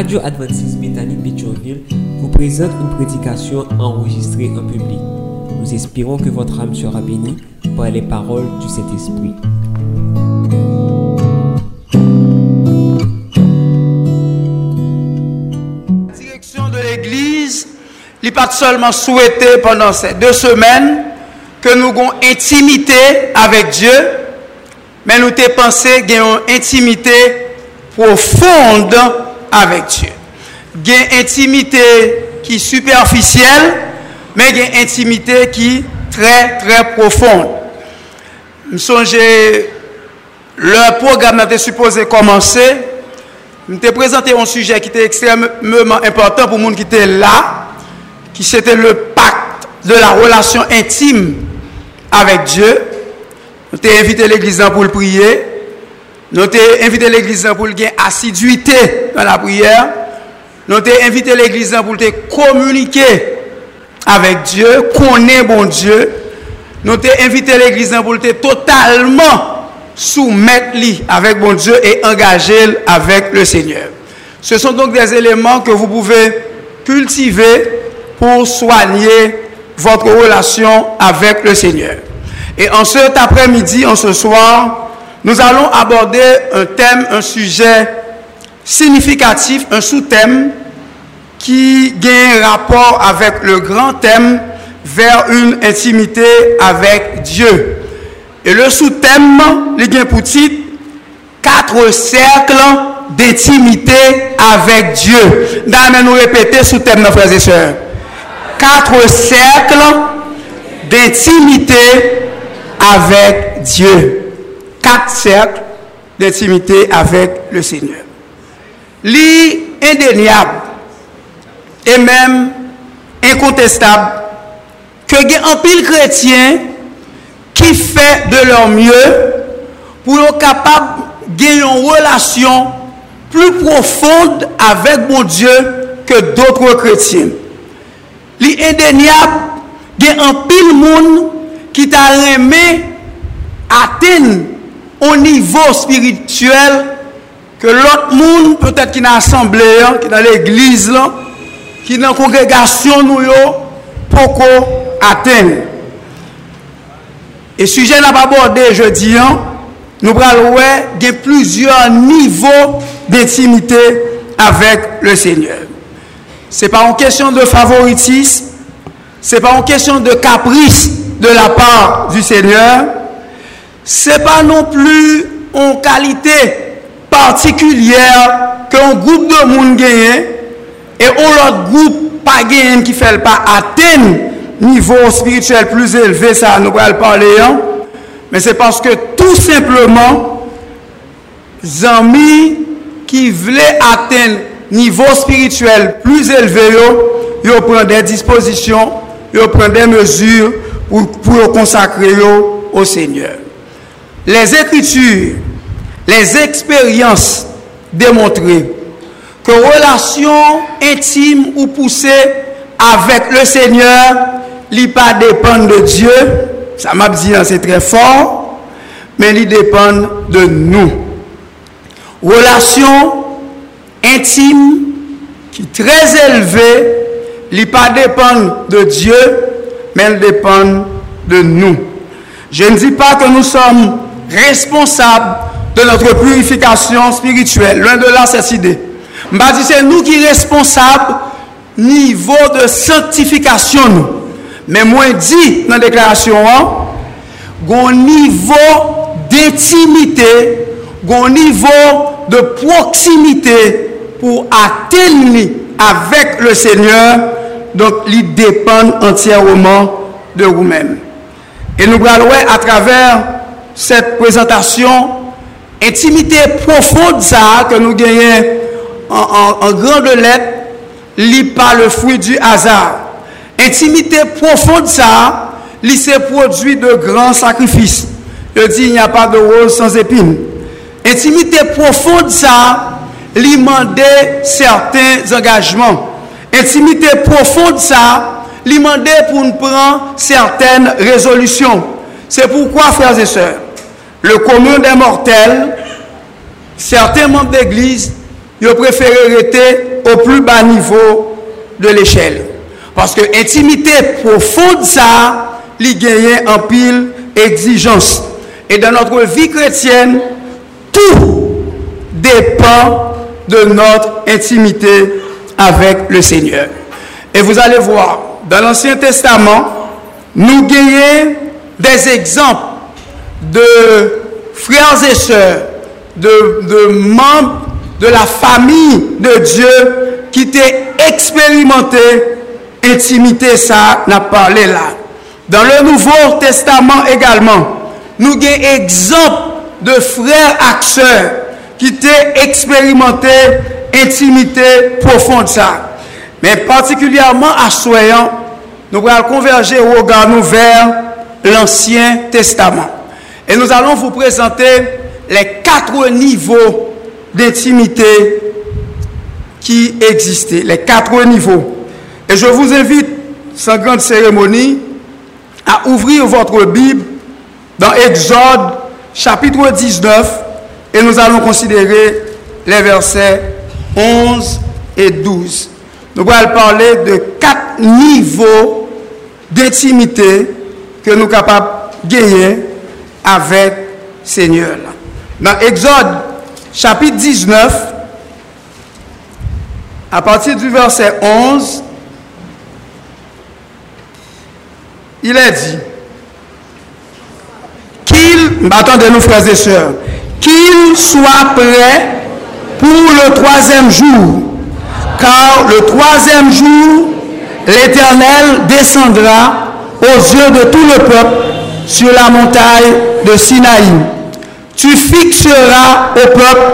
Radio Adventiste Bethany Pétionville vous présente une prédication enregistrée en public. Nous espérons que votre âme sera bénie par les paroles du Saint-Esprit. La direction de l'Église n'est pas seulement souhaité pendant ces deux semaines que nous avons intimité avec Dieu, mais nous avons pensé qu'il y a une intimité profonde avec Dieu. Une intimité qui est superficielle, mais une intimité qui très, très profonde. Je songe, le programme était supposé commencer. Je t'ai présenté un sujet qui était extrêmement important pour les gens qui étaient là, qui c'était le pacte de la relation intime avec Dieu. Nous t'ai invité l'église pour le prier. Nous t'ai invité l'église pour le assiduité dans la prière. Nous t'ai invité l'église pour te communiquer avec Dieu, connaître bon Dieu. Nous t'ai invité l'église pour te totalement soumettre avec bon Dieu et engager avec le Seigneur. Ce sont donc des éléments que vous pouvez cultiver pour soigner votre relation avec le Seigneur. Et en cet après-midi, en ce soir, nous allons aborder un thème, un sujet significatif, un sous-thème qui a un rapport avec le grand thème vers une intimité avec Dieu. Et le sous-thème, il y a pour titre quatre cercles d'intimité avec Dieu. D'ailleurs, nous répéter sous-thème, nos frères et sœurs. Quatre cercles d'intimité avec Dieu. quatre cercles d'intimité avec le Seigneur. L'indéniable et même incontestable que y a un pile chrétien qui fait de leur mieux pour être capable de gagner une relation plus profonde avec mon Dieu que d'autres chrétiens. L'indéniable, il y a un pile monde qui t'a aimé atteindre au niveau spirituel que l'autre monde, peut-être qui dans l'assemblée, qui dans l'église, qui dans la congrégation, nous, pour atteindre. Et sujet n'a pas abordé jeudi, nous parlons de plusieurs niveaux d'intimité avec le Seigneur. Ce n'est pas une question de favoritisme, ce n'est pas une question de caprice de la part du Seigneur, se pa non plu an kalite partikulyèr ke an goup de moun genyen e an lot goup pa genyen ki fel pa aten nivou spirituel plus eleve sa nou pral pale yon men se paske tout simplement zanmi ki vle aten nivou spirituel plus eleve yo yo pren de disposisyon yo pren de mesur pou yo konsakre yo o seigneur. Les Écritures, les expériences démontrées que relation intime ou poussée avec le Seigneur, il pas dépend de Dieu, ça m'a dit c'est très fort, mais il dépend de nous. Relation intime qui très élevée, il pas dépend de Dieu, mais elle dépend de nous. Je ne dis pas que nous sommes responsable de notre purification spirituelle. Loin de là, cette idée. M'a dit, c'est nous qui responsable niveau de sanctification, nous. Mais moi, dit dans la déclaration, au niveau d'intimité, au niveau de proximité pour atteindre avec le Seigneur, donc il dépend entièrement de vous-même. Et nous allons à travers cette présentation, intimité profonde ça que nous gagnons en, grande lettre, lit pas le fruit du hasard. Intimité profonde ça, lit se produit de grands sacrifices. Je dis il n'y a pas de rose sans épines. Intimité profonde ça, lit certains engagements. Intimité profonde ça, demander pour nous prendre certaines résolutions. C'est pourquoi, frères et sœurs, le commun des mortels, certains membres d'église yo préféré rester au plus bas niveau de l'échelle. Parce que intimité profonde, ça, li gagne en pile exigence. Et dans notre vie chrétienne, tout dépend de notre intimité avec le Seigneur. Et vous allez voir, dans l'Ancien Testament, nous gagnons des exemples de frères et sœurs, de, membres de la famille de Dieu qui t'est expérimenté intimité ça n'a parlé là. Dans le Nouveau Testament également, nous avons exemple de frères et sœurs qui t'ont expérimenté intimité profonde ça. Mais particulièrement à Soyant, nous allons converger au regard nous l'Ancien Testament. Et nous allons vous présenter les quatre niveaux d'intimité qui existait, les quatre niveaux. Et je vous invite, sans grande cérémonie, à ouvrir votre Bible dans Exode chapitre 19 et nous allons considérer les versets 11 et 12. Nous allons parler de quatre niveaux d'intimité que nous capables de gagner avec Seigneur. Dans Exode chapitre 19, à partir du verset 11, il est dit qu'il, attendez-nous frères et sœurs, qu'il soit prêt pour le troisième jour, car le troisième jour, l'Éternel descendra aux yeux de tout le peuple sur la montagne de Sinaï tu fixeras au peuple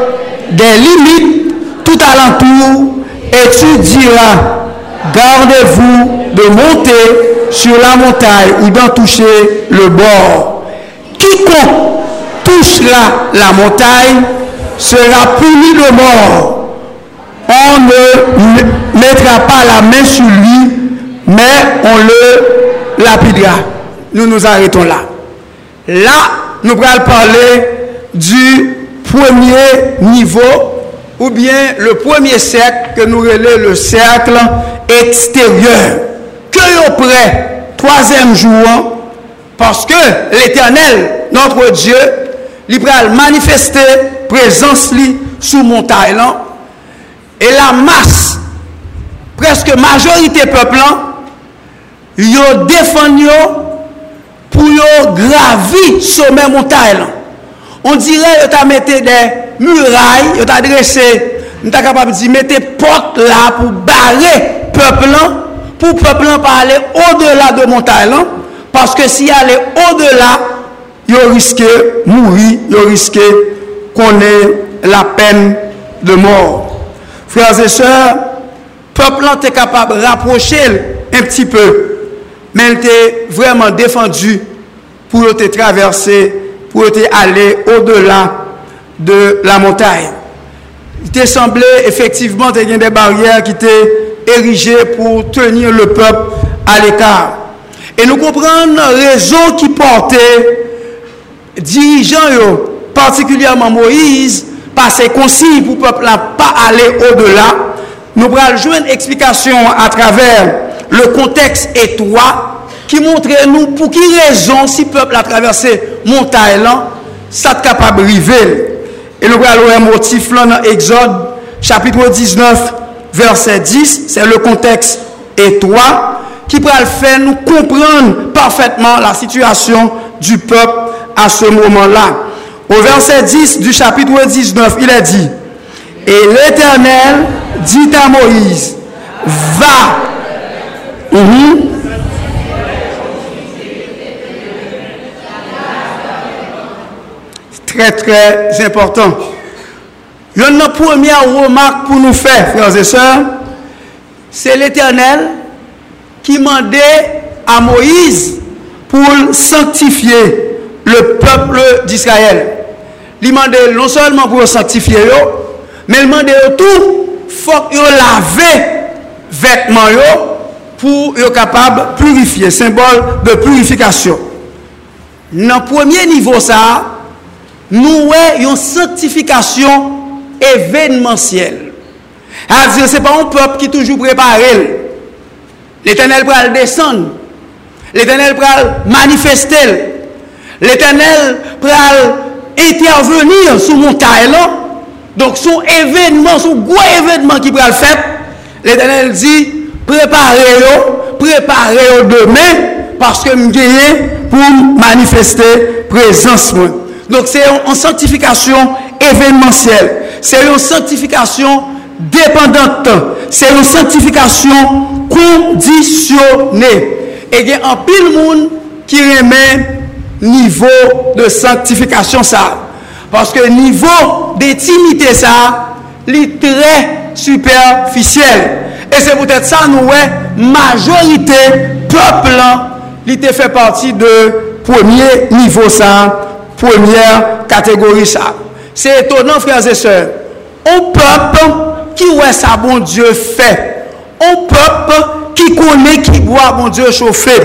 des limites tout alentour et tu diras, gardez-vous de monter sur la montagne ou d'en toucher le bord. Quiconque touchera la montagne sera puni de mort. On ne mettra pas la main sur lui, mais on le lapidera. Nous nous arrêtons là. Là, nous allons parler du premier niveau ou bien le premier cercle que nous relèvons le cercle extérieur. Que au prêt, troisième jour, parce que l'éternel, notre Dieu, va manifester présence li sous montagne et la masse, presque majorité peuple, yo defan yo pou yo gravi somè montagne lan. On dire yo ta mette de muray, yo ta dresse, nou ta kapab di mette pot la pou bare pepl lan, pou pepl lan pa ale o delà de montagne lan, paske si ale o delà, yo riske mouri, yo riske konen la pen de mor. Frères et sœurs, pepl lan te kapab rapproche un pti peu men el te vreman defendu pou yo te traverse, pou yo te ale o delan de la montagne. Il te semble efektiveman te gen de barrière ki te erige pou tenir le peuple a l'ekar. E nou kompran rezon ki porte dirijan yo, partikulyèman Moïse, pa se konsi pou pepl la pa ale o delan, nou pral jwen eksplikasyon a traver le contexte étroit qui montre nous pour qui raison si le peuple a traversé montagne là, ça est capable de river. Et nous allons un motif dans Exode chapitre 19 verset 10, c'est le contexte étroit qui le faire nous comprendre parfaitement la situation du peuple à ce moment-là. Au verset 10 du chapitre 19, il est dit, et l'Éternel dit à Moïse, va. Mhm. très très important. Une première remarque pour nous faire, frères et sœurs, c'est l'Éternel qui demandait à Moïse pour sanctifier le peuple d'Israël. Il demandait non seulement pour sanctifier, mais il demandait tout, faut qu'il laver vêtements pou yo kapab purifiye, sembol de purifikasyon. Nan pwemye nivou sa, nou we yon santifikasyon evenmansyel. A dire, se pa yon pop ki toujou prepare el. L'Etenel pral desan. L'Etenel pral manifeste el. L'Etenel pral intervenir sou montae la. Donk sou evenman, sou gwa evenman ki pral fet, l'Etenel di, Préparez vous préparez vous demain, parce que je viens pour manifester présence. Donc c'est une sanctification événementielle. C'est une sanctification dépendante. C'est une sanctification conditionnée. Et il y a un pile monde qui remet niveau de sanctification ça. Parce que niveau d'intimité ça, il est très superficiel. E se pou tèt sa nou wè, majorite poplan li te fè parti de premier nivou sa, premier kategori sa. Se etonan frèze se, ou pop ki wè sa bon Diyo fè, ou pop ki konè ki gwa bon Diyo chofè,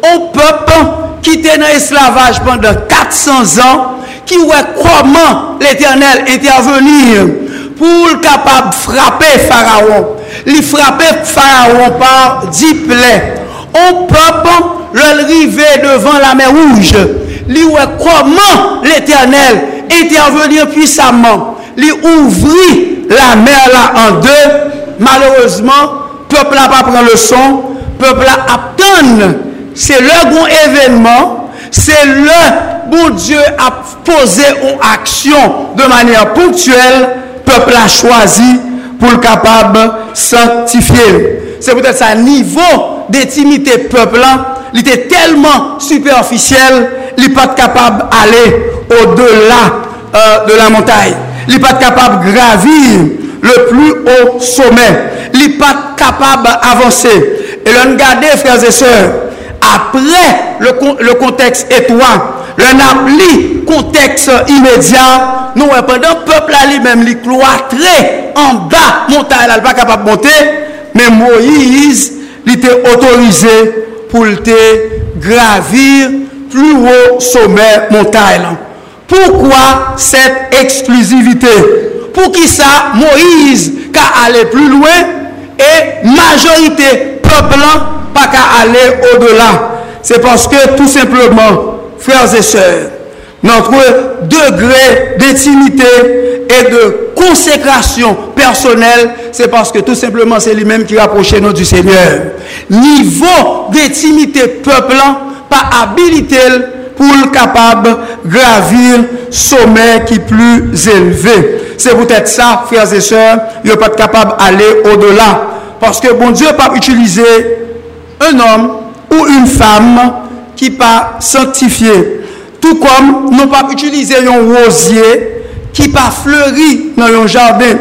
ou pop ki te nan eslavaj pandan 400 an, ki wè koman l'Eternel ete avenir pou l'kapab frape Faraon. li frape faraon par di ple. On pop lèl rive devan la mè rouge. Li wè koman l'Eternel intervenir puissamment. Li ouvri la mè la an de. Malheureusement, peuple la pa pran le son. Peuple la ap ton. Se lè goun evenman. Se lè bon Dieu ap pose ou aksyon de manè ponktuel. Peuple la chwazi pou l'kapab sanctifier. C'est peut-être ça niveau d'intimité peuple il était tellement superficiel, il n'est pas capable d'aller au-delà euh, de la montagne. Il n'est pas capable de gravir le plus haut sommet. Il n'est pas capable d'avancer. Et l'on regarde, frères et sœurs, après le, le contexte étroit, le n'ap contexte immédiat, nous pendant peuple à lui-même lui cloîtré en bas montagne, elle pas capable de monter, mais Moïse il était autorisé pour te gravir plus haut sommet montagne. Pourquoi cette exclusivité Pour qui ça Moïse qui allé plus loin et majorité peuple pas qu'à aller au-delà. C'est parce que tout simplement, frères et sœurs, notre degré d'intimité et de consécration personnelle, c'est parce que tout simplement c'est lui-même qui rapprochait nous du Seigneur. Niveau d'intimité peuple, pas habilité pour le capable gravir sommet qui est plus élevé. C'est peut-être ça, frères et sœurs, il n'est pas capable d'aller au-delà. Parce que bon Dieu pas utiliser un homme ou une femme qui pas sanctifié. Tout comme nous pas utiliser un rosier qui pas fleuri dans un jardin.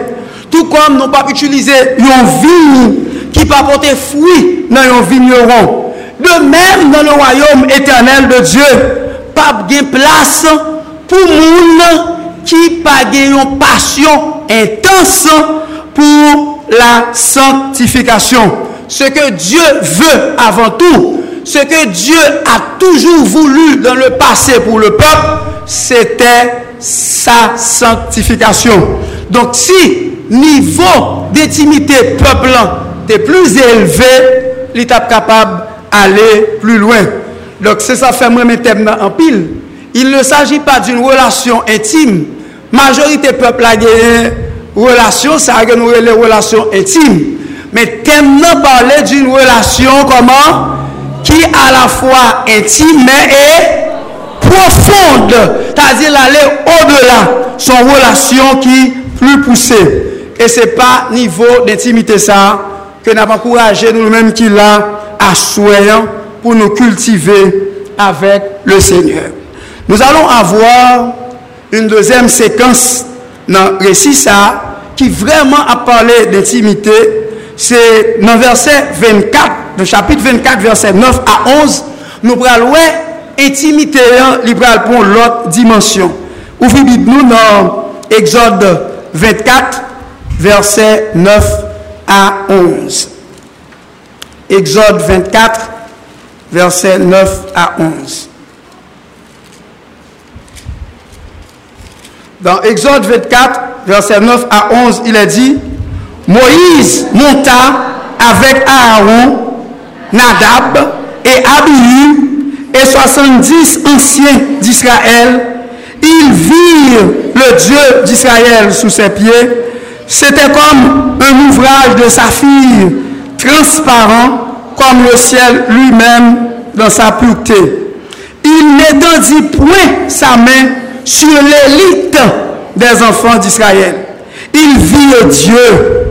Tout comme nous pas utiliser un vigne qui pas porter fruit dans un vigneron. De même dans le royaume éternel de Dieu, pas de place pour monde qui pas une passion intense pour la sanctification. Ce que Dieu veut avant tout, ce que Dieu a toujours voulu dans le passé pour le peuple, c'était sa sanctification. Donc si niveau d'intimité peuple est plus élevé, est capable d'aller plus loin. Donc c'est ça fait moi thèmes en pile. Il ne s'agit pas d'une relation intime. Majorité peuple a gagné relation, ça a gagné les relations intimes. Mais thème parler d'une relation comment? Qui à la fois intime et profonde. C'est-à-dire aller au-delà. Son relation qui plus poussée. Et ce n'est pas niveau d'intimité ça que nous avons encouragé nous-mêmes qui l'a à soigner pour nous cultiver avec le Seigneur. Nous allons avoir une deuxième séquence dans le récit ça qui vraiment a parlé d'intimité. C'est dans verset 24 le chapitre 24, verset 9 à 11, nous prenons intimité, libéral pour l'autre dimension. Ouvrez nous dans Exode 24, verset 9 à 11. Exode 24, verset 9 à 11. Dans Exode 24, verset 9 à 11, il est dit, Moïse monta avec Aaron, Nadab et Abihu et 70 anciens d'Israël. Ils virent le Dieu d'Israël sous ses pieds. C'était comme un ouvrage de saphir transparent comme le ciel lui-même dans sa pureté. Il n'étendit point sa main sur l'élite des enfants d'Israël. Il vit Dieu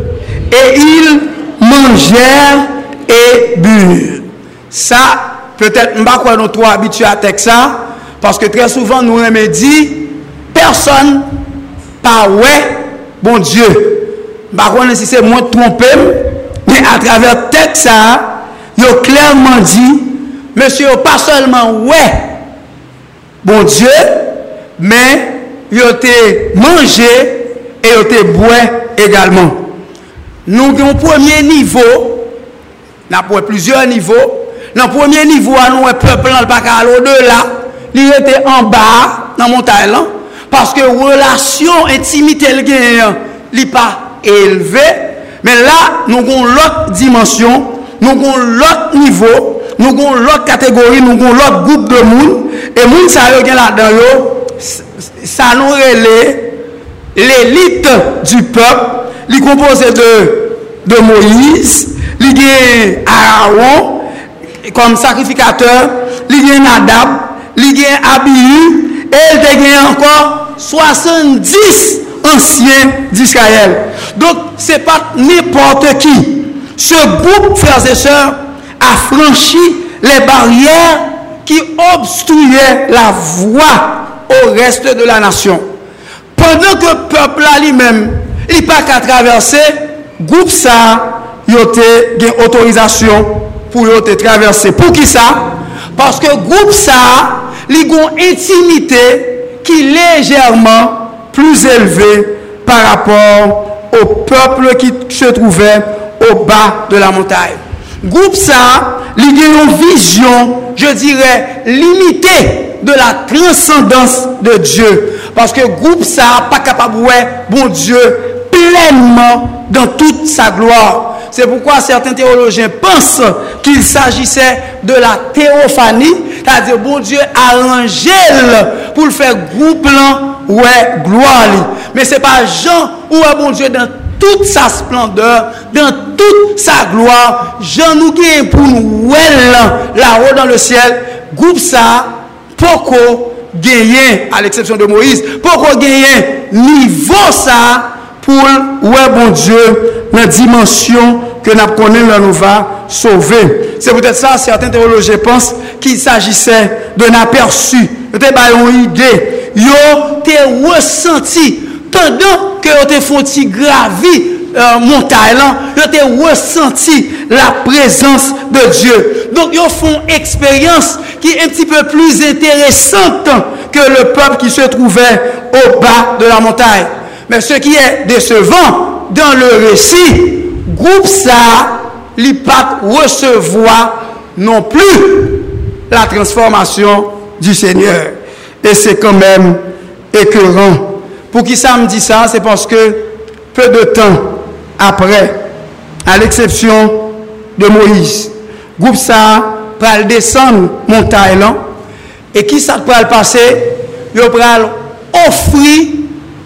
et ils mangèrent et burent. Sa, peut-être mba kwa nou tro abitua tek sa, paske tre souvan nou reme di, person pa we bon Diyo. Mba kwa nou si se mwen trompem, men a traver tek sa, yo klerman di, monsye yo pa solman we bon Diyo, men yo te manje, e yo te bwe egalman. Nou gen yon premier nivou, nan pou e plusieurs nivou, nan premier nivou an nou e pepl nan l baka al o de la, li rete an ba nan montagne lan, paske relasyon intimite l gen li pa eleve, men la nou gon lot dimensyon, nou gon lot nivou, nou gon lot kategori, nou gon lot goup de moun, e moun sa yo gen la dan yo, sa nou rele l'elite du pep, il composé de, de Moïse, il y a Aaron comme sacrificateur, il y a Nadab, il y a Abihu, et il y a encore 70 anciens d'Israël. Donc, ce n'est pas n'importe qui. Ce groupe, frères et sœurs, a franchi les barrières qui obstruaient la voie au reste de la nation. Pendant que le peuple lui-même, li pa ka traverse, goup sa yo te gen otorizasyon pou yo te traverse. Pou ki sa? Paske goup sa li gon intimite ki lejerman plus eleve par rapport au peuple qui se trouvait au bas de la montagne. Groupe ça, l'idée une vision, je dirais, limitée de la transcendance de Dieu. Parce que groupe ça, pas capable, ouais, bon Dieu, pleinement dans toute sa gloire. C'est pourquoi certains théologiens pensent qu'il s'agissait de la théophanie, c'est-à-dire bon Dieu arrangé pour le faire groupe ouais gloire. Mais c'est pas Jean ou bon Dieu dans toute sa splendeur, dans toute sa gloire. Jean nous gagne pour nous là-haut dans le ciel. Groupe ça pourquoi gagner, à l'exception de Moïse, pourquoi gagner niveau ça pou wè bon Diyo nan dimensyon ke nap konen lan nou va sove. Se pou tèt sa, certain teoloje pense ki s'agise de nan persu, yo te bayon ide, yo te wesenti, pandan ke yo te foti gravi euh, montay lan, yo te wesenti la prezans de Diyo. Donk yo fon eksperyans ki en ti pe plus enteresante ke le pop ki se trouve ou ba de la montay. Mais ce qui est décevant dans le récit, groupe ça, pas recevoir non plus la transformation du Seigneur. Et c'est quand même écœurant. Pour qui ça me dit ça, c'est parce que peu de temps après, à l'exception de Moïse, groupe ça le descendre montagne et qui ça le passer? Il pral offrir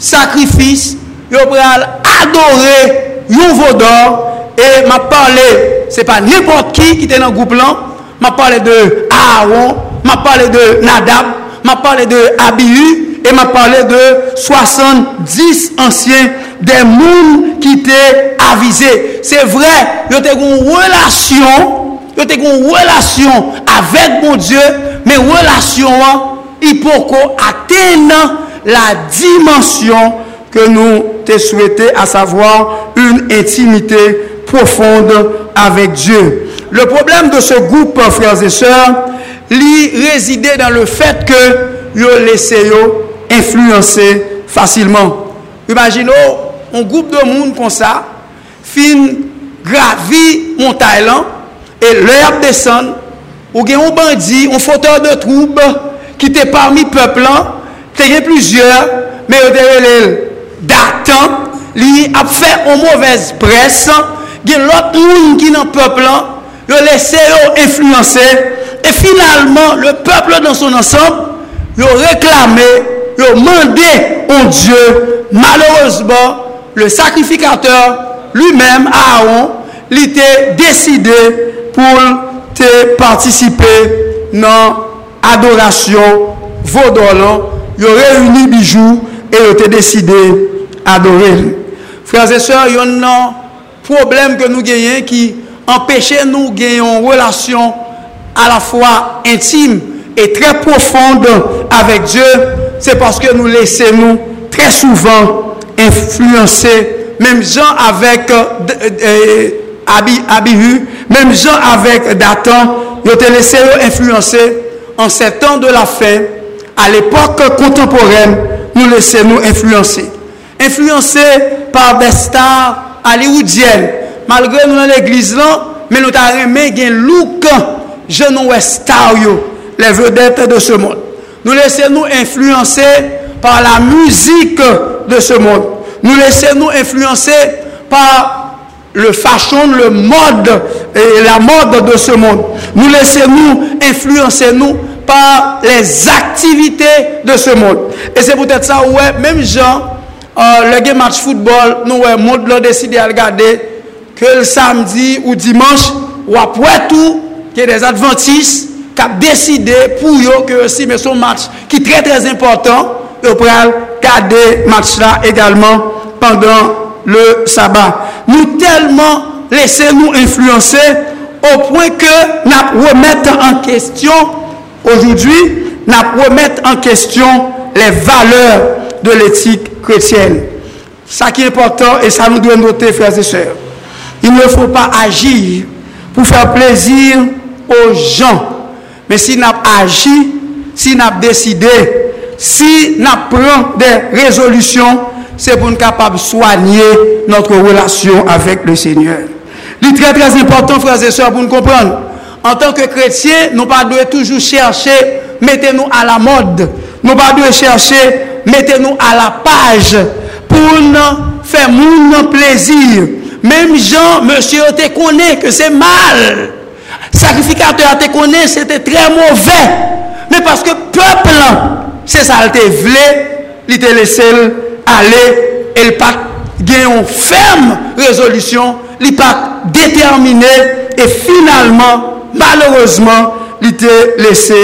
sakrifis, yo pral adore yon vodor, e ma pale, se pa nipot ki ki te nan goup lan, ma pale de Aaron, ma pale de Nadab, ma pale de Abiyu, e ma pale de 70 ansyen, de moun ki te avize. Se vre, yo te kon relasyon, yo te kon relasyon avek bon Diyo, men relasyon an, ipoko atenan, la dimension que nous te souhaité, à savoir une intimité profonde avec Dieu. Le problème de ce groupe, frères et sœurs, l'y résidait dans le fait que yo laissé influencer facilement. Imaginons un groupe de monde comme ça, fin gravi montagne et leur descend, ou bien un bandit, un fauteur de troubles qui était parmi peuple là, Te gen plusieurs, me yo te relel datan, li ap fe o mouvez pres, gen lot moun ki nan peplan, yo lese yo influense, e finalman, le peple dan son ansan, yo reklame, yo mande on Diyo, malheureusement, le sakrifikateur, lui men, Aaron, li te deside pou te partisipe nan adorasyon vodolan yo reuni bijou, e yo te deside adorel. Frères et sœurs, yon nan problem ke nou genyen ki empèche nou genyon relasyon a la fwa intime et trè profonde avèk Diyo, se paske nou lese nou trè souvan influense, mèm jan avèk Abihu, mèm jan avèk Datan, yo te lese yo influense an setan de la fè, a l'epok kontemporèm, nou lese nou influense. Influense par des star alioudienne, malgre nou nan l'eglise lan, men nou ta reme gen loukan jenon wè star yo, le vedette de se moun. Nou lese nou influense par la muzik de se moun. Nou lese nou influense par le fachon, le mod, la mod de se moun. Nou lese nou influense nou par les activités de ce monde. Et c'est peut-être ça, ouais, même gens, euh, le game match football, nous, ouais, monde l'a décidé à regarder que le samedi ou dimanche, ou après tout, qu'il y a des adventistes qui ont décidé pour eux que si mais son match qui est très très important, ils pourront garder match là également pendant le sabbat. Nous tellement laissez nous influencer au point que nous remettons en question oujoudwi, nap wèmèt an kestyon, le valeur de l'etik kretyen. Sa ki important, e sa nou dwen note, frèz et sèr. Il ne faut pas agir pour faire plaisir aux gens. Mais si n'a agi, si n'a décidé, si n'a pris des résolutions, c'est pour nous capable de soigner notre relation avec le Seigneur. C'est très très important, frères et sœurs, pour nous comprendre. en tanke kretien, nou pa dwe toujou chershe, mette nou a la mod, nou pa dwe chershe, mette nou a la paj, pou nou fè moun nou plezir. Mem jan, monsye yo te konen ke se mal. Sakrifikate yo te konen, se te tre mouvè. Me paske pepl, se salte vle, li te lesel ale, el pat genyon ferme rezolusyon, li pat determine, e finalman, malheureusement, il te laissé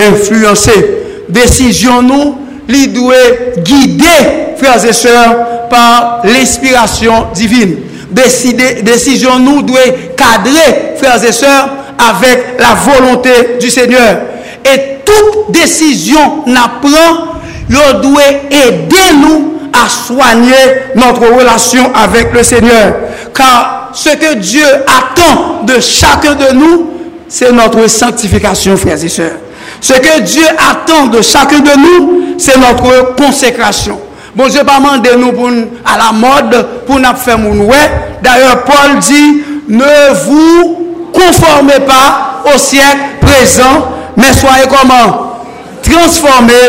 influencer. Décision nous, il doit guider, frères et sœurs, par l'inspiration divine. Desisyon nou dwe kadre, frères et sœurs, avek la volonté du Seigneur. Et tout desisyon na pran, yo dwe ede nou a soigner notre relation avek le Seigneur. Kar se ke Dieu attend de chacun de nou, se notre sanctifikasyon, frères et sœurs. Se ke Dieu attend de chacun de nou, se notre konsekrasyon. Bon, je pa mande nou pou a la mode pou nap fè moun wè. D'ailleurs, Paul di, ne vous conformez pas au siècle présent, mais soyez comment? Transformez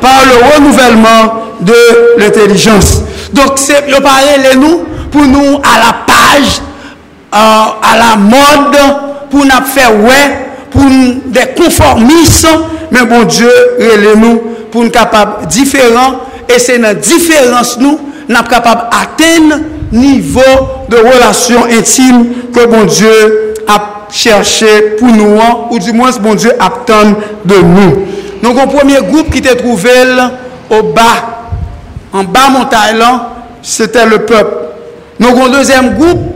par le renouvellement de l'intelligence. Donc, je parle nou pou nou a la page, Euh, à la mode, pour nous faire ouais, pour des conformistes, mais bon Dieu, relève-nous pour nous capables différents, et c'est notre différence, nous, nous capables d'atteindre niveau de relation intime que bon Dieu a cherché pour nous, ou du moins bon Dieu attend de nous. Donc, au premier groupe qui était trouvé au bas, en bas montagne, c'était le peuple. Donc, au deuxième groupe,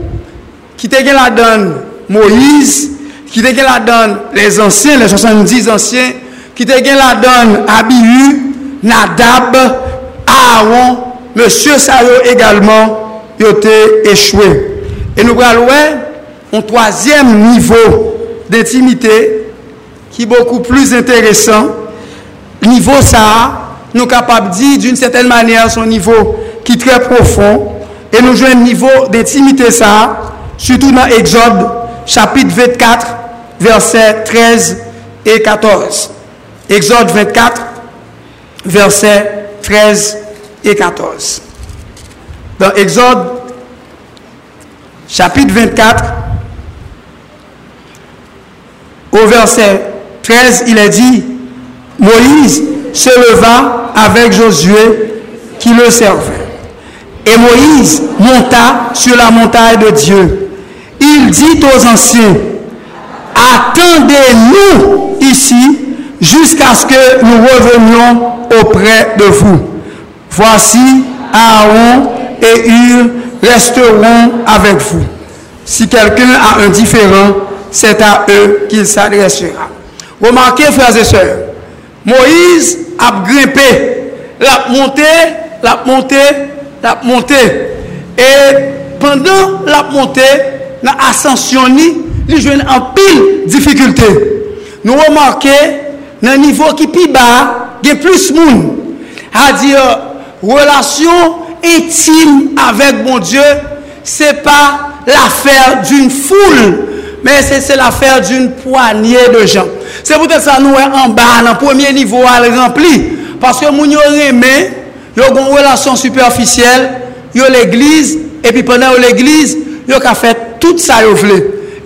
ki te la don Moïse, ki te la don les ansyen, les 70 ansyen, ki te la don Abihu, Nadab, Aaron, Monsieur Sayo egalman, yote echwe. E nou pralouè, an toazyem nivou d'intimite, ki boku plus interesant, nivou sa, nou kapab di, d'un seten manyer, son nivou ki tre profon, e nou jwen nivou d'intimite sa, sutou nan Exode, chapit 24, verset 13 et 14. Exode 24, verset 13 et 14. Dans Exode chapitre 24, au verset 13, il est dit, Moïse se leva avec Josué qui le servait. Et Moïse monta sur la montagne de Dieu. Il dit aux anciens, attendez-nous ici jusqu'à ce que nous revenions auprès de vous. Voici Aaron et Hur resteront avec vous. Si quelqu'un a un différent, c'est à eux qu'il s'adressera. Remarquez, frères et sœurs, Moïse a grimpé, l'a monté, l'a monté, l'a monté. Et pendant la montée, nan asansyon ni, li jwen an pil difikulte. Nou remarke, nan nivou ki pi ba, gen plus moun, a di, euh, relasyon intime avek bon Diyo, se pa l'afer d'un foule, men se se l'afer d'un poanye de jan. Se pou tèl sa nou en ba, nan premier nivou al rempli, paske moun yo reme, yo gon relasyon superficiel, yo l'eglize, epi pwene yo l'eglize, yo ka fè tout sa yo vle.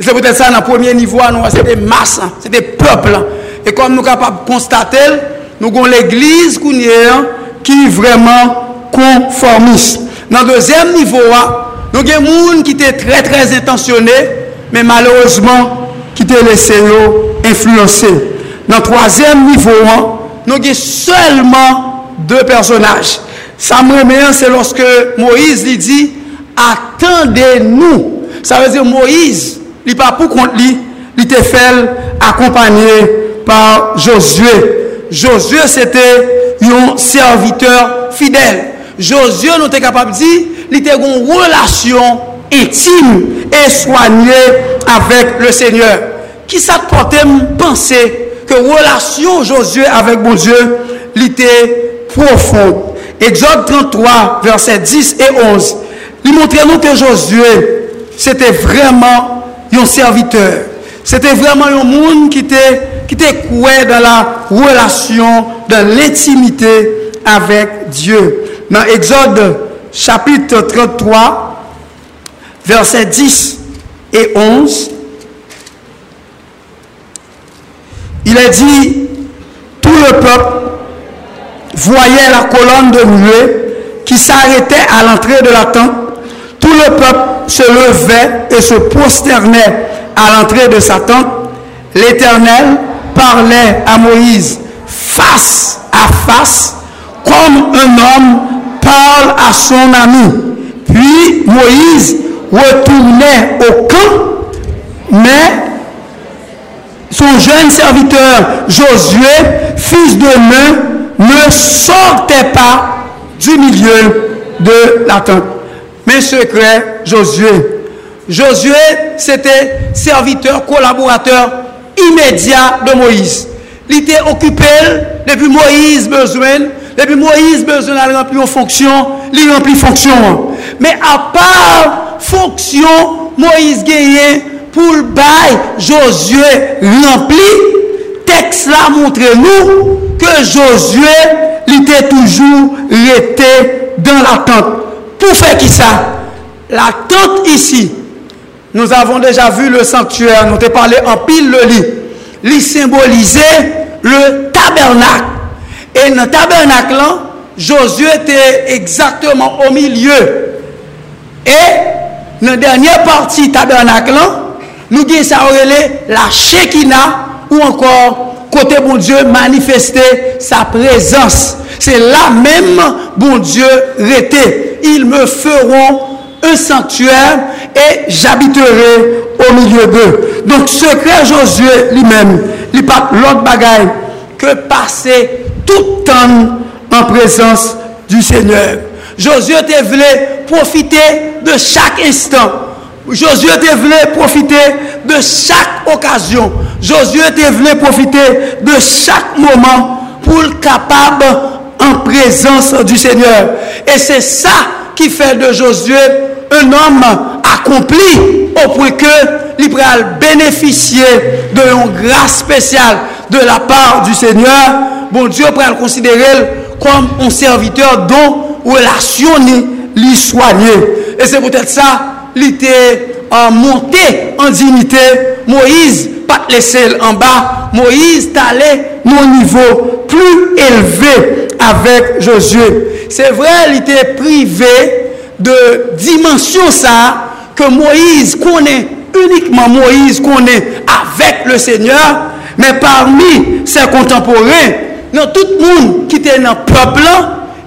Se pou tè sa nan premier nivou an nou, se te masan, se te pepl an. E kom nou kapap konstate l, nou gon l'Eglise kounye an, ki vreman konformis. Nan deuxième nivou an, nou gen moun ki te tre tre intentionné, men malouzman ki te lese yo influencé. Nan troisième nivou an, nou gen seulement deux personnages. Sa mwen meyan se loske Moïse li di, attendez-nous sa veze Moïse, li pa pou kont li, li te fel akompanyen par Josue. Josue se te yon serviteur fidel. Josue nou te kapab di, li te yon relasyon intime e soanyen avèk le Seigneur. Ki sa te pote mpense ke relasyon Josue avèk bon Dieu li te profonde. Exode 33, verset 10 et 11, li montre nou ke Josue c'était vraiment un serviteur. C'était vraiment un monde qui était qui était dans la relation, dans l'intimité avec Dieu. Dans Exode chapitre 33, versets 10 et 11, il est dit, tout le peuple voyait la colonne de nuée qui s'arrêtait à l'entrée de la tente. Tout le peuple se levait et se prosternait à l'entrée de sa tente. L'Éternel parlait à Moïse face à face, comme un homme parle à son ami. Puis Moïse retournait au camp, mais son jeune serviteur Josué, fils de Nun, ne sortait pas du milieu de la tente. Mais secret, Josué. Josué, c'était serviteur, collaborateur immédiat de Moïse. Il était occupé depuis Moïse besoin, depuis Moïse besoin de remplir fonction, il remplit fonction. Mais à part fonction, Moïse gagnait pour le bail, Josué rempli, texte là montre nous que Josué, était toujours resté dans la tente. Pour faire qui ça? La tente ici, nous avons déjà vu le sanctuaire, nous avons parlé en pile le lit. Il symbolisait le tabernacle. Et dans le tabernacle, Josué était exactement au milieu. Et dans la dernière partie du tabernacle, nous avons ça la Shekinah ou encore côté bon Dieu manifester sa présence. C'est là même bon Dieu était. Ils me feront un sanctuaire et j'habiterai au milieu d'eux. Donc, secret Josué lui-même, il pas l'autre bagaille que passer tout temps en présence du Seigneur. Josué te voulait profiter de chaque instant. Josué te voulait profiter de chaque occasion. Josué te voulait profiter de chaque moment pour être capable en présence du Seigneur. Et c'est ça qui fait de Josué un homme accompli au point que il bénéficier de une grâce spéciale de la part du Seigneur. Bon Dieu pourrait le considérer comme un serviteur dont relation li soigné. Et c'est peut-être ça, li te an monte an dignite, Moïse pat lese l an ba, Moïse tale nou nivou plu elve avèk Josue. Se vre li te prive de dimensyon sa ke Moïse konen, unikman Moïse konen avèk le Seigneur, men parmi se kontemporè, nan tout moun ki te nan pepl,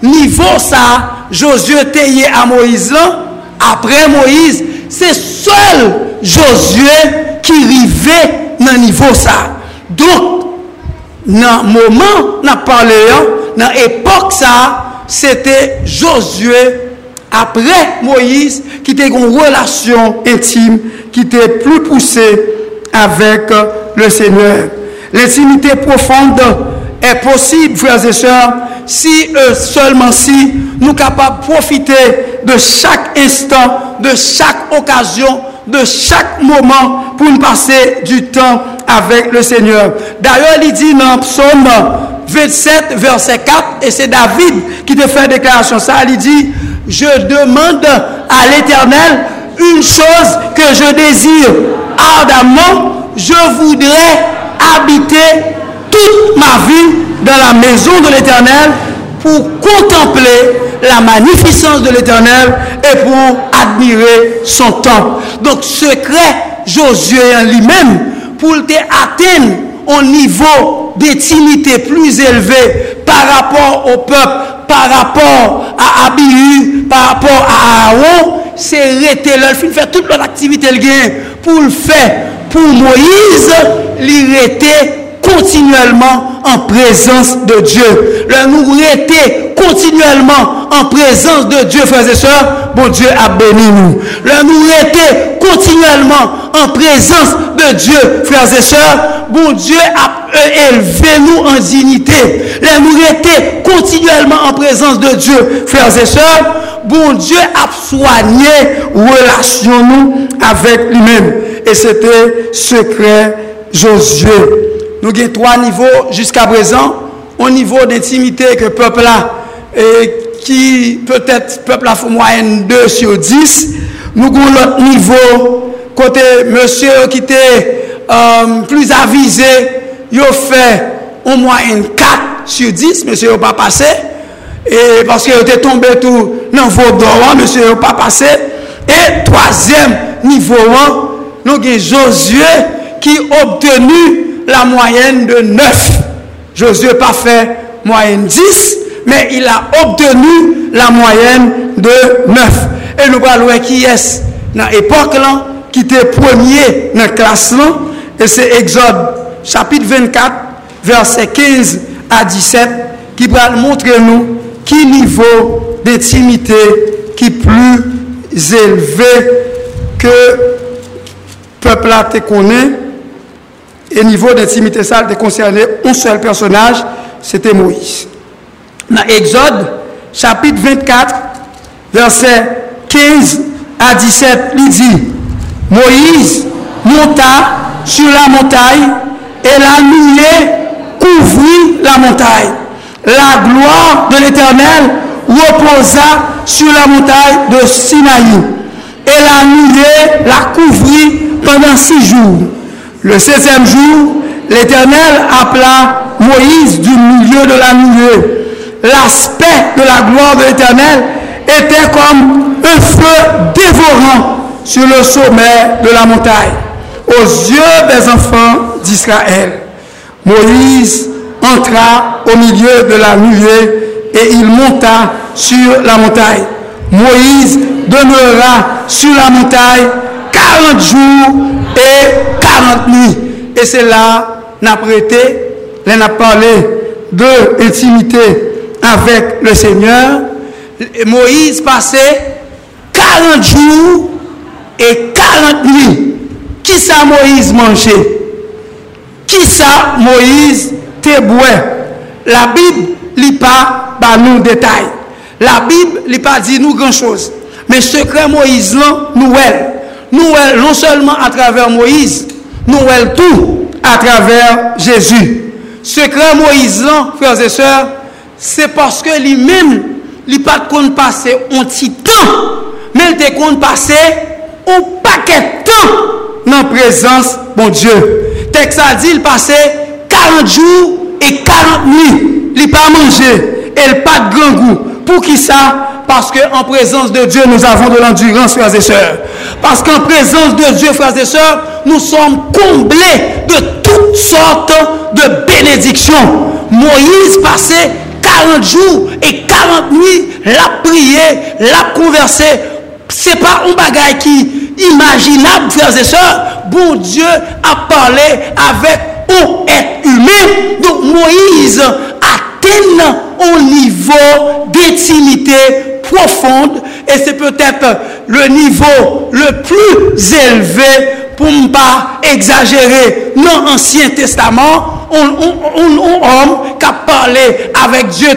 nivou sa Josue teye a Moïse lan, Apre Moïse, se sol Josue ki rive nan nivou sa. Donk, nan mouman nan pale yon, nan epok sa, se te Josue apre Moïse ki te kon relasyon intime ki te plou pousse avek le Seigneur. L'intimite profonde est possible, frères et sœurs, si euh, seulement si nous sommes capables de profiter de chaque instant, de chaque occasion, de chaque moment pour nous passer du temps avec le Seigneur. D'ailleurs, il dit dans Psaume 27, verset 4, et c'est David qui te fait déclaration ça, il dit, je demande à l'Éternel une chose que je désire ardemment, je voudrais habiter toute ma vie dans la maison de l'Éternel pour contempler la magnificence de l'Éternel et pour admirer son temple. Donc, secret Josué en lui-même, pour atteindre un niveau d'intimité plus élevé par rapport au peuple, par rapport à Abihu, par rapport à Aaron, c'est rester là, il fait toute l'activité pour le faire. Pour Moïse, il était continuellement en présence de Dieu. Là, nous était continuellement en présence de Dieu, frères et sœurs, bon Dieu a béni nous. Là, nous continuellement en présence de Dieu, frères et sœurs, bon Dieu a élevé nous en dignité. Là, nous était continuellement en présence de Dieu, frères et sœurs, bon Dieu a soigné relation avec lui-même. Et c'était secret Josué. Nou gen 3 nivou Juska prezan On nivou d'intimite ke pepl la Ki peut-et pepl la Fou mwayen 2 sur 10 Nou gen l'ot nivou Kote monsye yo ki te euh, um, Plus avize Yo fe On mwayen 4 sur 10 Monsye yo pa pase E paske yo te tombe tou nan vodoran, monsye yo pa pase. E toazem nivouan, nou gen Josue ki obtenu la moyenne de 9. Josué n'a pas fait moyenne 10, mais il a obtenu la moyenne de 9. Et nous allons qui est dans l'époque qui était premier dans la classe et c'est Exode chapitre 24, verset 15 à 17, qui va montrer nous qui niveau d'intimité qui est plus élevé que le peuple a te connaît et niveau d'intimité ça de concerné un seul personnage, c'était Moïse. Dans Exode, chapitre 24, verset 15 à 17, il dit, Moïse monta sur la montagne et la nuée couvrit la montagne. La gloire de l'Éternel reposa sur la montagne de Sinaï. Et la nuée la couvrit pendant six jours. Le septième jour, l'Éternel appela Moïse du milieu de la nuée. L'aspect de la gloire de l'Éternel était comme un feu dévorant sur le sommet de la montagne, aux yeux des enfants d'Israël. Moïse entra au milieu de la nuée et il monta sur la montagne. Moïse demeura sur la montagne 40 jours et 40 nuits. Et c'est là, n'a prêté, on a parlé de intimité avec le Seigneur. Moïse passait 40 jours et 40 nuits. Qui ça Moïse mangeait? Qui ça Moïse te La Bible lit pas par nous détails. La Bible lit pas dit nous grand chose. Mais secret Moïse là, nous nou el non seulement à travers Moïse, nou el tout à travers Jésus. Sekre Moïse lan, frères et sœurs, c'est parce que li mèm, li pat kon passe on ti tan, men te kon passe on paket tan nan prezans bon Diyo. Teksa di il passe 40 jou et 40 mi. Li pa manje, el pat gangou. Pou ki sa? Parce qu'en présence de Dieu, nous avons de l'endurance, frères et sœurs. Parce qu'en présence de Dieu, frères et sœurs, nous sommes comblés de toutes sortes de bénédictions. Moïse passait 40 jours et 40 nuits, l'a prié, l'a conversé. C'est pas un bagage qui imaginable, frères et sœurs. Bon Dieu a parlé avec un être humain. Donc Moïse atteint un niveau d'intimité profonde et c'est peut-être le niveau le plus élevé pour ne pas exagérer dans l'Ancien Testament, un, homme qui a parlé avec Dieu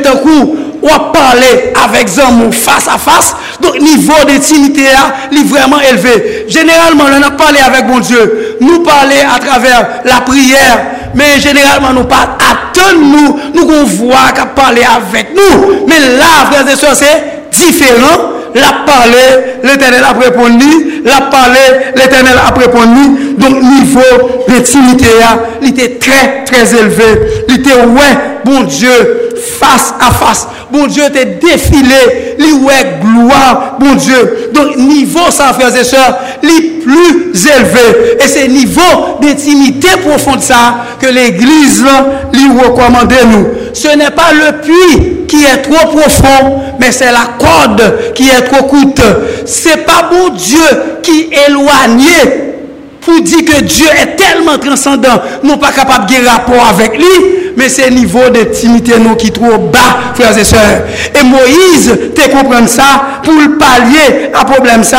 ou a parlé avec Zamou face à face, donc niveau d'intimité est vraiment élevé. Généralement, on a parlé avec mon Dieu, nous parler à travers la prière, mais généralement, nous pas attendre nous, nous on voit qu'à parler avec nous. Mais là, frères et sœurs, c'est différent. La parlé, l'éternel a répondu. La parlé, l'éternel a répondu. Donc, niveau d'intimité, il était très, très élevé. Il était, ouais, bon Dieu, face à face. Bon Dieu t'a défilé, il ouais, gloire, bon Dieu. Donc, niveau, ça, frères et sœurs, les plus élevé. Et c'est niveau d'intimité profonde, ça, que l'église, lui recommande nous. Ce n'est pas le puits qui est trop profond, mais c'est la corde qui est trop courte. C'est pas bon Dieu qui éloigné pour dire que Dieu est tellement transcendant, nous pas capable de rapport avec lui, mais c'est le niveau d'intimité nous qui est trop bas, frères et sœurs. Et Moïse, tu comprends ça, pour le pallier à problème ça,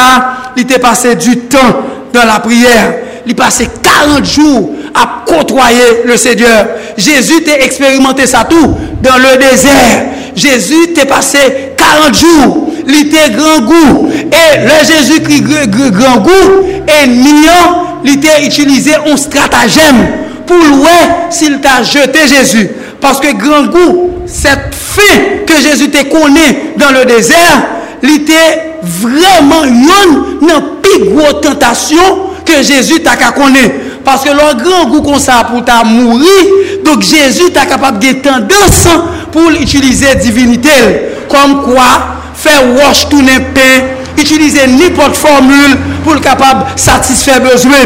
il était passé du temps dans la prière. Il passé 40 jours à côtoyer le Seigneur. Jésus t'a expérimenté ça tout dans le désert. Jésus t'a passé 40 jours. Il était grand goût. Et le Jésus qui grand goût, et niant, li te itilize on stratagem pou lwe sil ta jete Jezu. Paske gran gou, set fe ke Jezu te kone dan le dezer, li te vreman yon nan pi gwo tentasyon ke Jezu ta ka kone. Paske lor gran gou kon sa pou ta mouri, dok Jezu ta kapab ge tendansan pou l'itilize divinitel. Kom kwa, fe wosh tounen pen, utiliser n'importe formule pour le capable satisfaire besoin.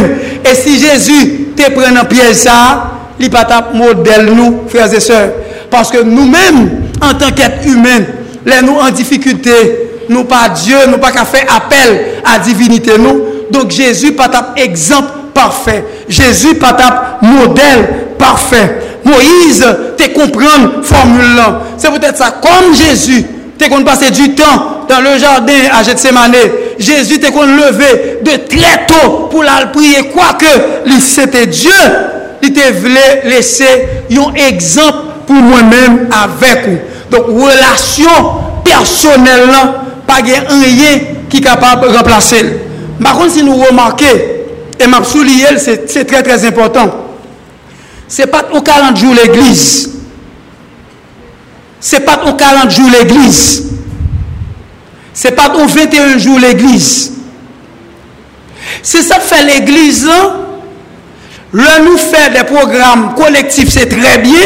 Et si Jésus te prend en piège ça, il pas modèle nous, frères et sœurs. Parce que nous-mêmes, en tant qu'être humain, les nous en difficulté, nous pas Dieu, nous pas qu'à faire appel à divinité nous. Donc Jésus pas exemple parfait. Jésus pas modèle parfait. Moïse te comprendre formule. C'est peut-être ça comme Jésus te qu'on passer du temps dans le jardin à Gethsemane, Jésus était qu'on levé de très tôt pour la prier, quoique c'était Dieu. Il te voulait laisser un exemple pour moi-même avec vous. Donc, relation personnelle, pas rien qui est capable de remplacer. Par contre, si nous remarquons, et m'a souligné, c'est très très important. Ce n'est pas au 40 jours l'église. Ce n'est pas au 40 jours l'église. Se pa ou 21 jou l'Eglise. Se sa fè l'Eglise lan, lè nou fè de program kolektif, se trè bie,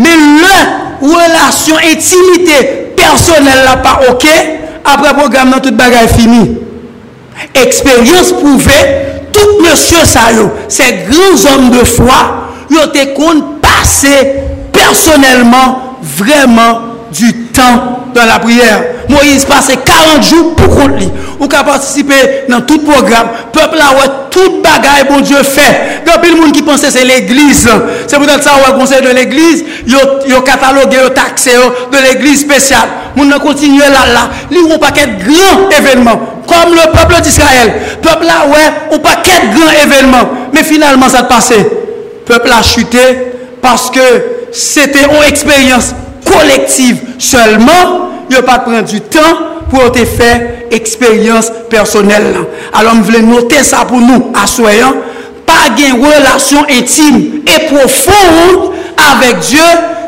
men lè, relasyon, etimite, personel la pa ok, apre program nan tout bagay fini. Eksperyans pouve, tout monsye sa yo, se gran zom de fwa, yo te kon pase personelman, vreman, du temps dans la prière. Moïse passait 40 jours pour lui. Ou qu'à participer dans tout programme. Peuple là, ouais, tout bagaille, bon Dieu fait. Depuis le monde qui pensait c'est l'église. C'est peut-être ça, ouais, conseil de l'église. Ont catalogué, ils taxé de l'église spéciale. Moun a continué là, là. Ont un paquet de grands événements. Comme le peuple d'Israël. Peuple là, ouais, un paquet de grands événements. Mais finalement, ça a passé. Peuple a chuté parce que c'était une expérience collective seulement il pas prendre du temps pour te faire expérience personnelle. Alors, je voulais noter ça pour nous, assoyant, pas une relation intime et profonde avec Dieu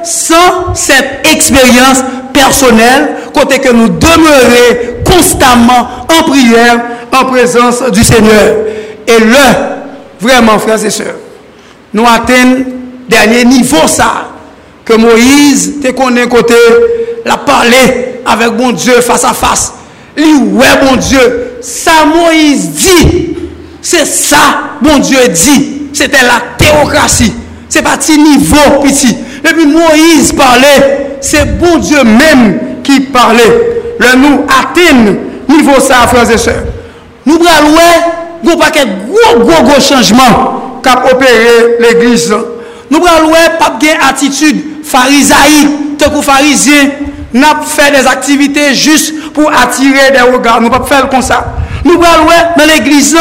sans cette expérience personnelle, côté que nous demeurons constamment en prière, en présence du Seigneur. Et là, vraiment, frères et sœurs, nous atteignons dernier niveau ça, ke Moïse te konen kote la pale avek bon Diyo fasa fasa. Li wè bon Diyo, sa Moïse di, se sa bon Diyo di, se te la teokrasi, se pa ti nivou piti. E pi Moïse pale, se bon Diyo menm ki pale. Le nou aten nivou sa franse se. Nou bral wè, gwo paket gwo gwo gwo chanjman kap opere l'Eglise. Nou pral wè pap gen atitude farisaï, te kou farizien, n'a fait des activités juste pour attirer des regards. Nous ne pas faire comme ça. Nous pral wè dans l'église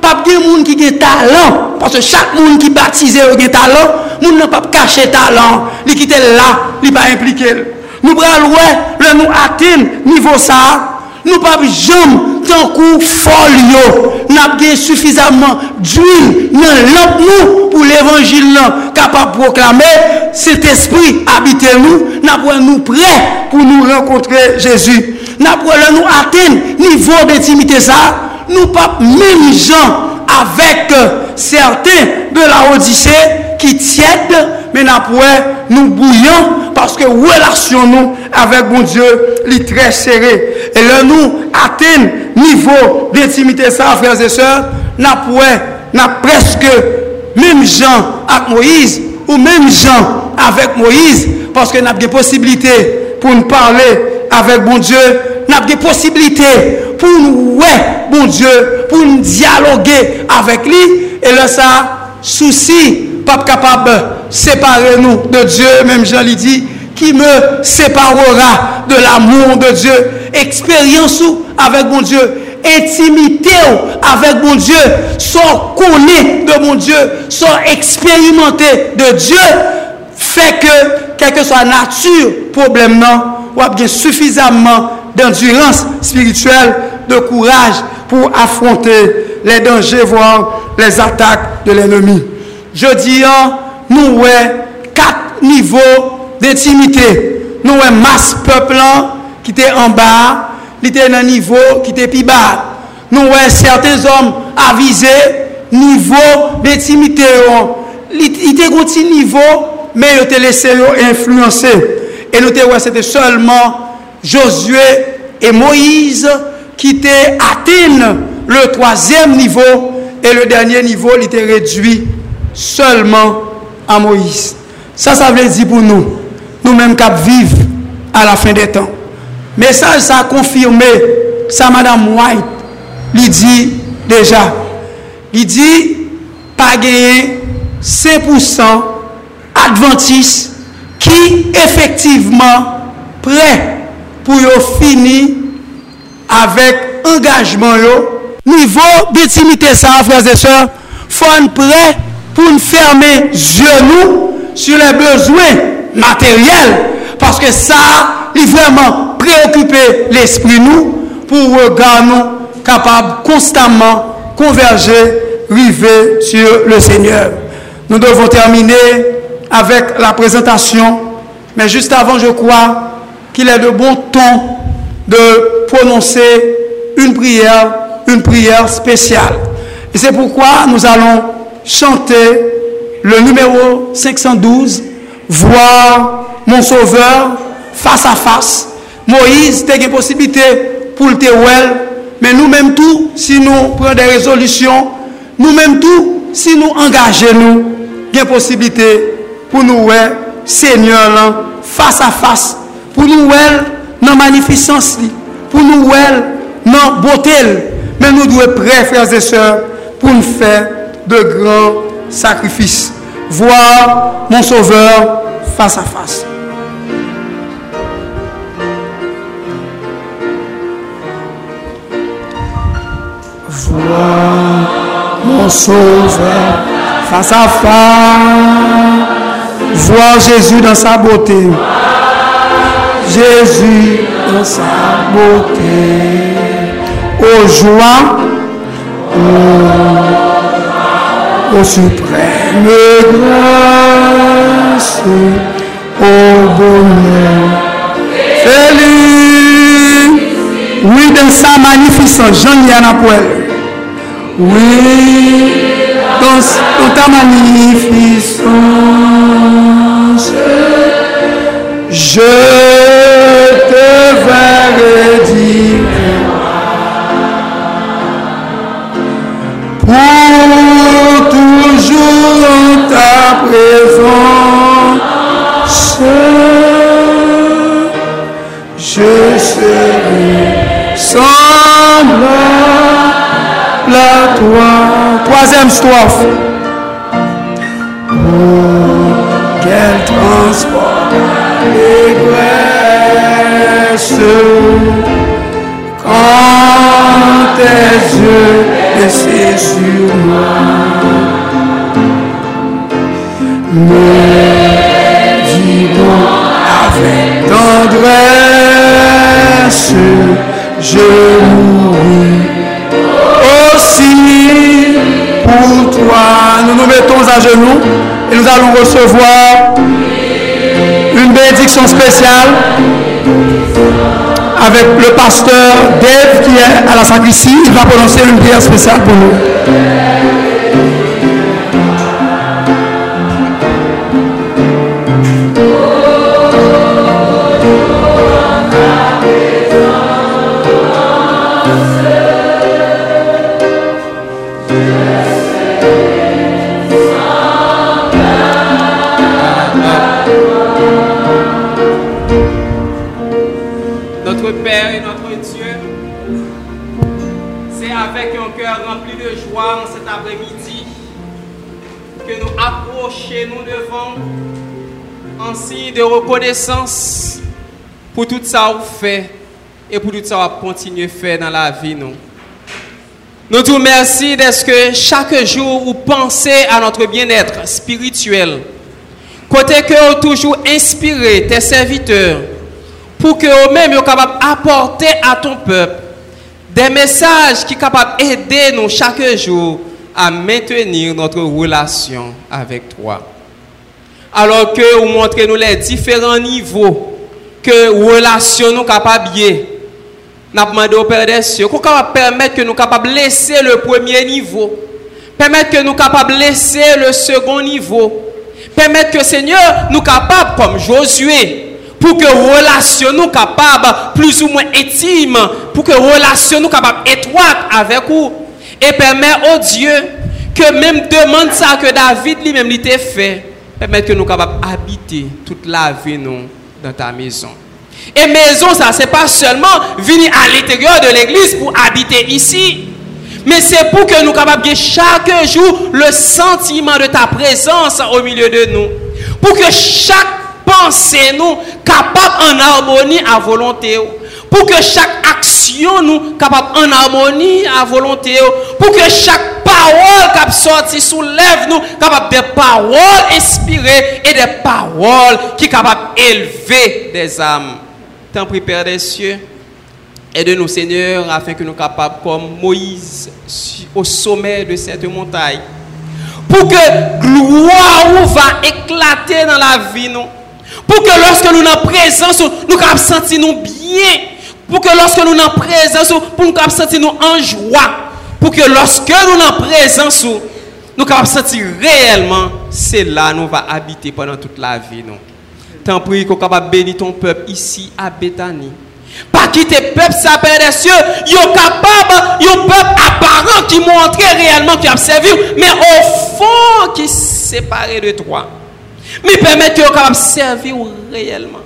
pas de monde qui a talent parce que chaque monde qui baptisé a un talent, monde n'a pas caché talent, il qui là, il pas impliqué. Nous pral wè le nous atteindre niveau ça, nous pas jamais tan kou fol yo, nap gen soufizaman d'huil nan lamp nou pou l'Evangil nan kapap proklame, set espri habite nou, nap wè nou pre pou nou renkontre Jezu. Nap wè lè nou aten nivou d'intimite sa, nou pap meni jan avèk euh, certain de la odise ki tièd, men nap wè nou bouyon Paske relasyon nou avèk bon Diyo li trè serè. E lè nou atèn nivou d'intimité sa, frèze se, na pouè, na preske mèm jan ak Moïse ou mèm jan avèk Moïse paske nap ge posibilité pou n'parlè avèk bon Diyo nap ge posibilité pou n'ouè bon Diyo pou n'dialogè avèk li e lè sa souci pap kapab separe nou de Diyo mèm jan li di qui me séparera de l'amour de Dieu. Expérience avec mon Dieu, intimité avec mon Dieu, soit connu de mon Dieu, soit expérimenté de Dieu, fait que, quelle que soit la nature, problème non, ou bien suffisamment d'endurance spirituelle, de courage pour affronter les dangers, voire les attaques de l'ennemi. Je dis, hein, nous avons quatre niveaux d'intimité. Nou wè mas peplan ki te an ba, li te nan nivou ki te pi ba. Nou wè certain zom avize nivou d'intimité yo. Li te gouti nivou, men yo te lese yo influense. E nou te wè se te solman Josue e Moïse ki te atine le troasyem nivou e le denye nivou li te redwi solman an Moïse. Sa sa vle di pou nou. nous mêmes cap vivre à la fin des temps. Message ça, a confirmé, ça Madame White, lui dit déjà, Il dit, pas gagner 5% adventistes qui effectivement prêt pour finir avec engagement Niveau d'intimité, ça, frères et sœurs, faut prêt pour nous fermer genoux sur les besoins matériels. Parce que ça, il vraiment préoccuper l'esprit nous pour regard nous capable constamment converger, river sur le Seigneur. Nous devons terminer avec la présentation. Mais juste avant, je crois qu'il est de bon ton de prononcer une prière, une prière spéciale. Et c'est pourquoi nous allons chanter le numéro 512, voir mon sauveur face à face. Moïse, tu as une possibilité pour le well, mais nous-mêmes tout, si nous prenons des résolutions, nous-mêmes tout, si nous engageons nous, il y une possibilité pour nous, ouais, Seigneur, face à face, pour nous, ouais, dans magnificence, pour nous, ouais, dans beauté, mais nous devons être prêts, frères et sœurs, pour nous faire de grands sacrifice. Voir mon Sauveur face à face. Voir mon Sauveur face à face. Voir Jésus dans sa beauté. Jésus dans sa beauté. Au joie au suprême grâce, au bonheur. Félix, oui, dans sa magnificence, Jean-Yann Oui, dans, dans ta magnificence, je te verrai dire. Serai semblable à toi. Troisième strophe. Oh, quel transport les quand tes yeux laissent sur moi. Mais dis avec tendresse, je mourrai aussi pour toi. Nous nous mettons à genoux et nous allons recevoir une bénédiction spéciale avec le pasteur Dave qui est à la sacristie. Il va prononcer une prière spéciale pour nous. Reconnaissance pour tout ça vous fait et pour tout ça vous continuez à faire dans la vie. Nous, nous vous remercions d'être que chaque jour vous pensez à notre bien-être spirituel. Côté que vous toujours inspiré tes serviteurs pour que eux-mêmes soient capables d'apporter à ton peuple des messages qui sont capables d'aider nous chaque jour à maintenir notre relation avec toi alors que vous montrez nous les différents niveaux que relation nous capables n'a demandé au Père des cieux qu'on permettre que nous capables laisser le premier niveau. Permettre que nous capables laisser le second niveau. Permettre que Seigneur nous capables comme Josué pour que relation nous capables plus ou moins intime pour que relation nous capables étroite avec vous. Et permettre au Dieu que même demande ça que David lui-même l'était fait permettre que nous capables d'habiter toute la vie dans ta maison. Et maison, ça, c'est pas seulement venir à l'intérieur de l'église pour habiter ici. Mais c'est pour que nous capables de chaque jour le sentiment de ta présence au milieu de nous. Pour que chaque pensée nous capable en harmonie à volonté. Pour que chaque action nous capable en harmonie à volonté. Pour que chaque paroles qui sorti sous nous, capables des paroles inspirées et des paroles qui sont capables d'élever des âmes. Tant pis, Père des cieux, aide-nous, Seigneur, afin que nous capables, comme Moïse, au sommet de cette montagne, pour que gloire va éclater dans la vie, nous. Pour que lorsque nous sommes en présence, nous puissions sentir nous bien. Pour que lorsque nous sommes en présence, pour nous sentir nous en joie pour que lorsque nous sommes en présence, nous pouvons sentir réellement, c'est là nous va habiter pendant toute la vie. Tant pis qu'on capable bénir ton peuple ici à Bethany. Pas quitter peuple ça des cieux, yo capable, un peuple apparent qui montre réellement qui a servi, mais au fond qui est séparé de toi. Mais permettre que capable servir réellement.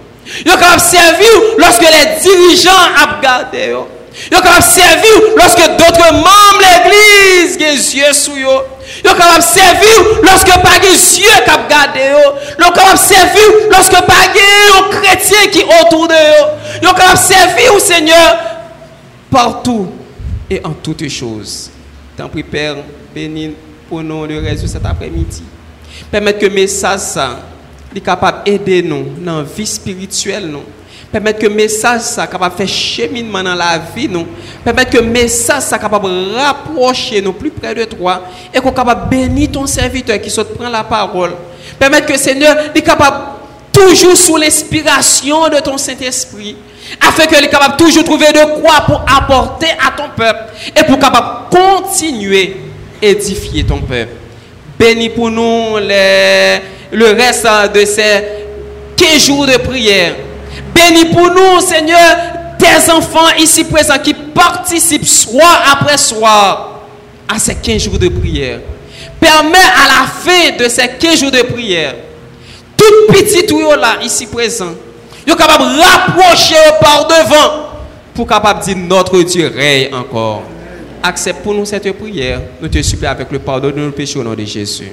Yo capable servir lorsque les dirigeants ont gardé Yo capable servir lorsque d'autres membres de l'église ont yeux sur yo. Yo capable servir lorsque pas de yeux cap garder yo. Yo capable servir lorsque pas de chrétiens qui autour de yo. Yo capable servir au Seigneur partout et en toutes choses. Tant pis Père, bénis pour nous le de cet après-midi. Permettre que le message ça, est capable d'aider nous dans la vie spirituelle nous Permettre que le message soit capable de faire cheminement dans la vie. Permettre que le message soit capable de rapprocher nous plus près de toi. Et qu'on capable de bénir ton serviteur qui saute prendre la parole. Permettre que le Seigneur est capable toujours sous l'inspiration de ton Saint-Esprit, afin qu'elle est capable de toujours trouver de quoi pour apporter à ton peuple et pour capable continuer à édifier ton peuple. Bénis pour nous les, le reste de ces 15 jours de prière. Bénis pour nous, Seigneur, tes enfants ici présents qui participent soir après soir à ces 15 jours de prière. Permets à la fin de ces 15 jours de prière, tout petit tuyau là, ici présent, ils sont capables de rapprocher par devant pour capable dire notre Dieu règne encore. Accepte pour nous cette prière. Nous te supplions avec le pardon de nos péchés au nom de Jésus.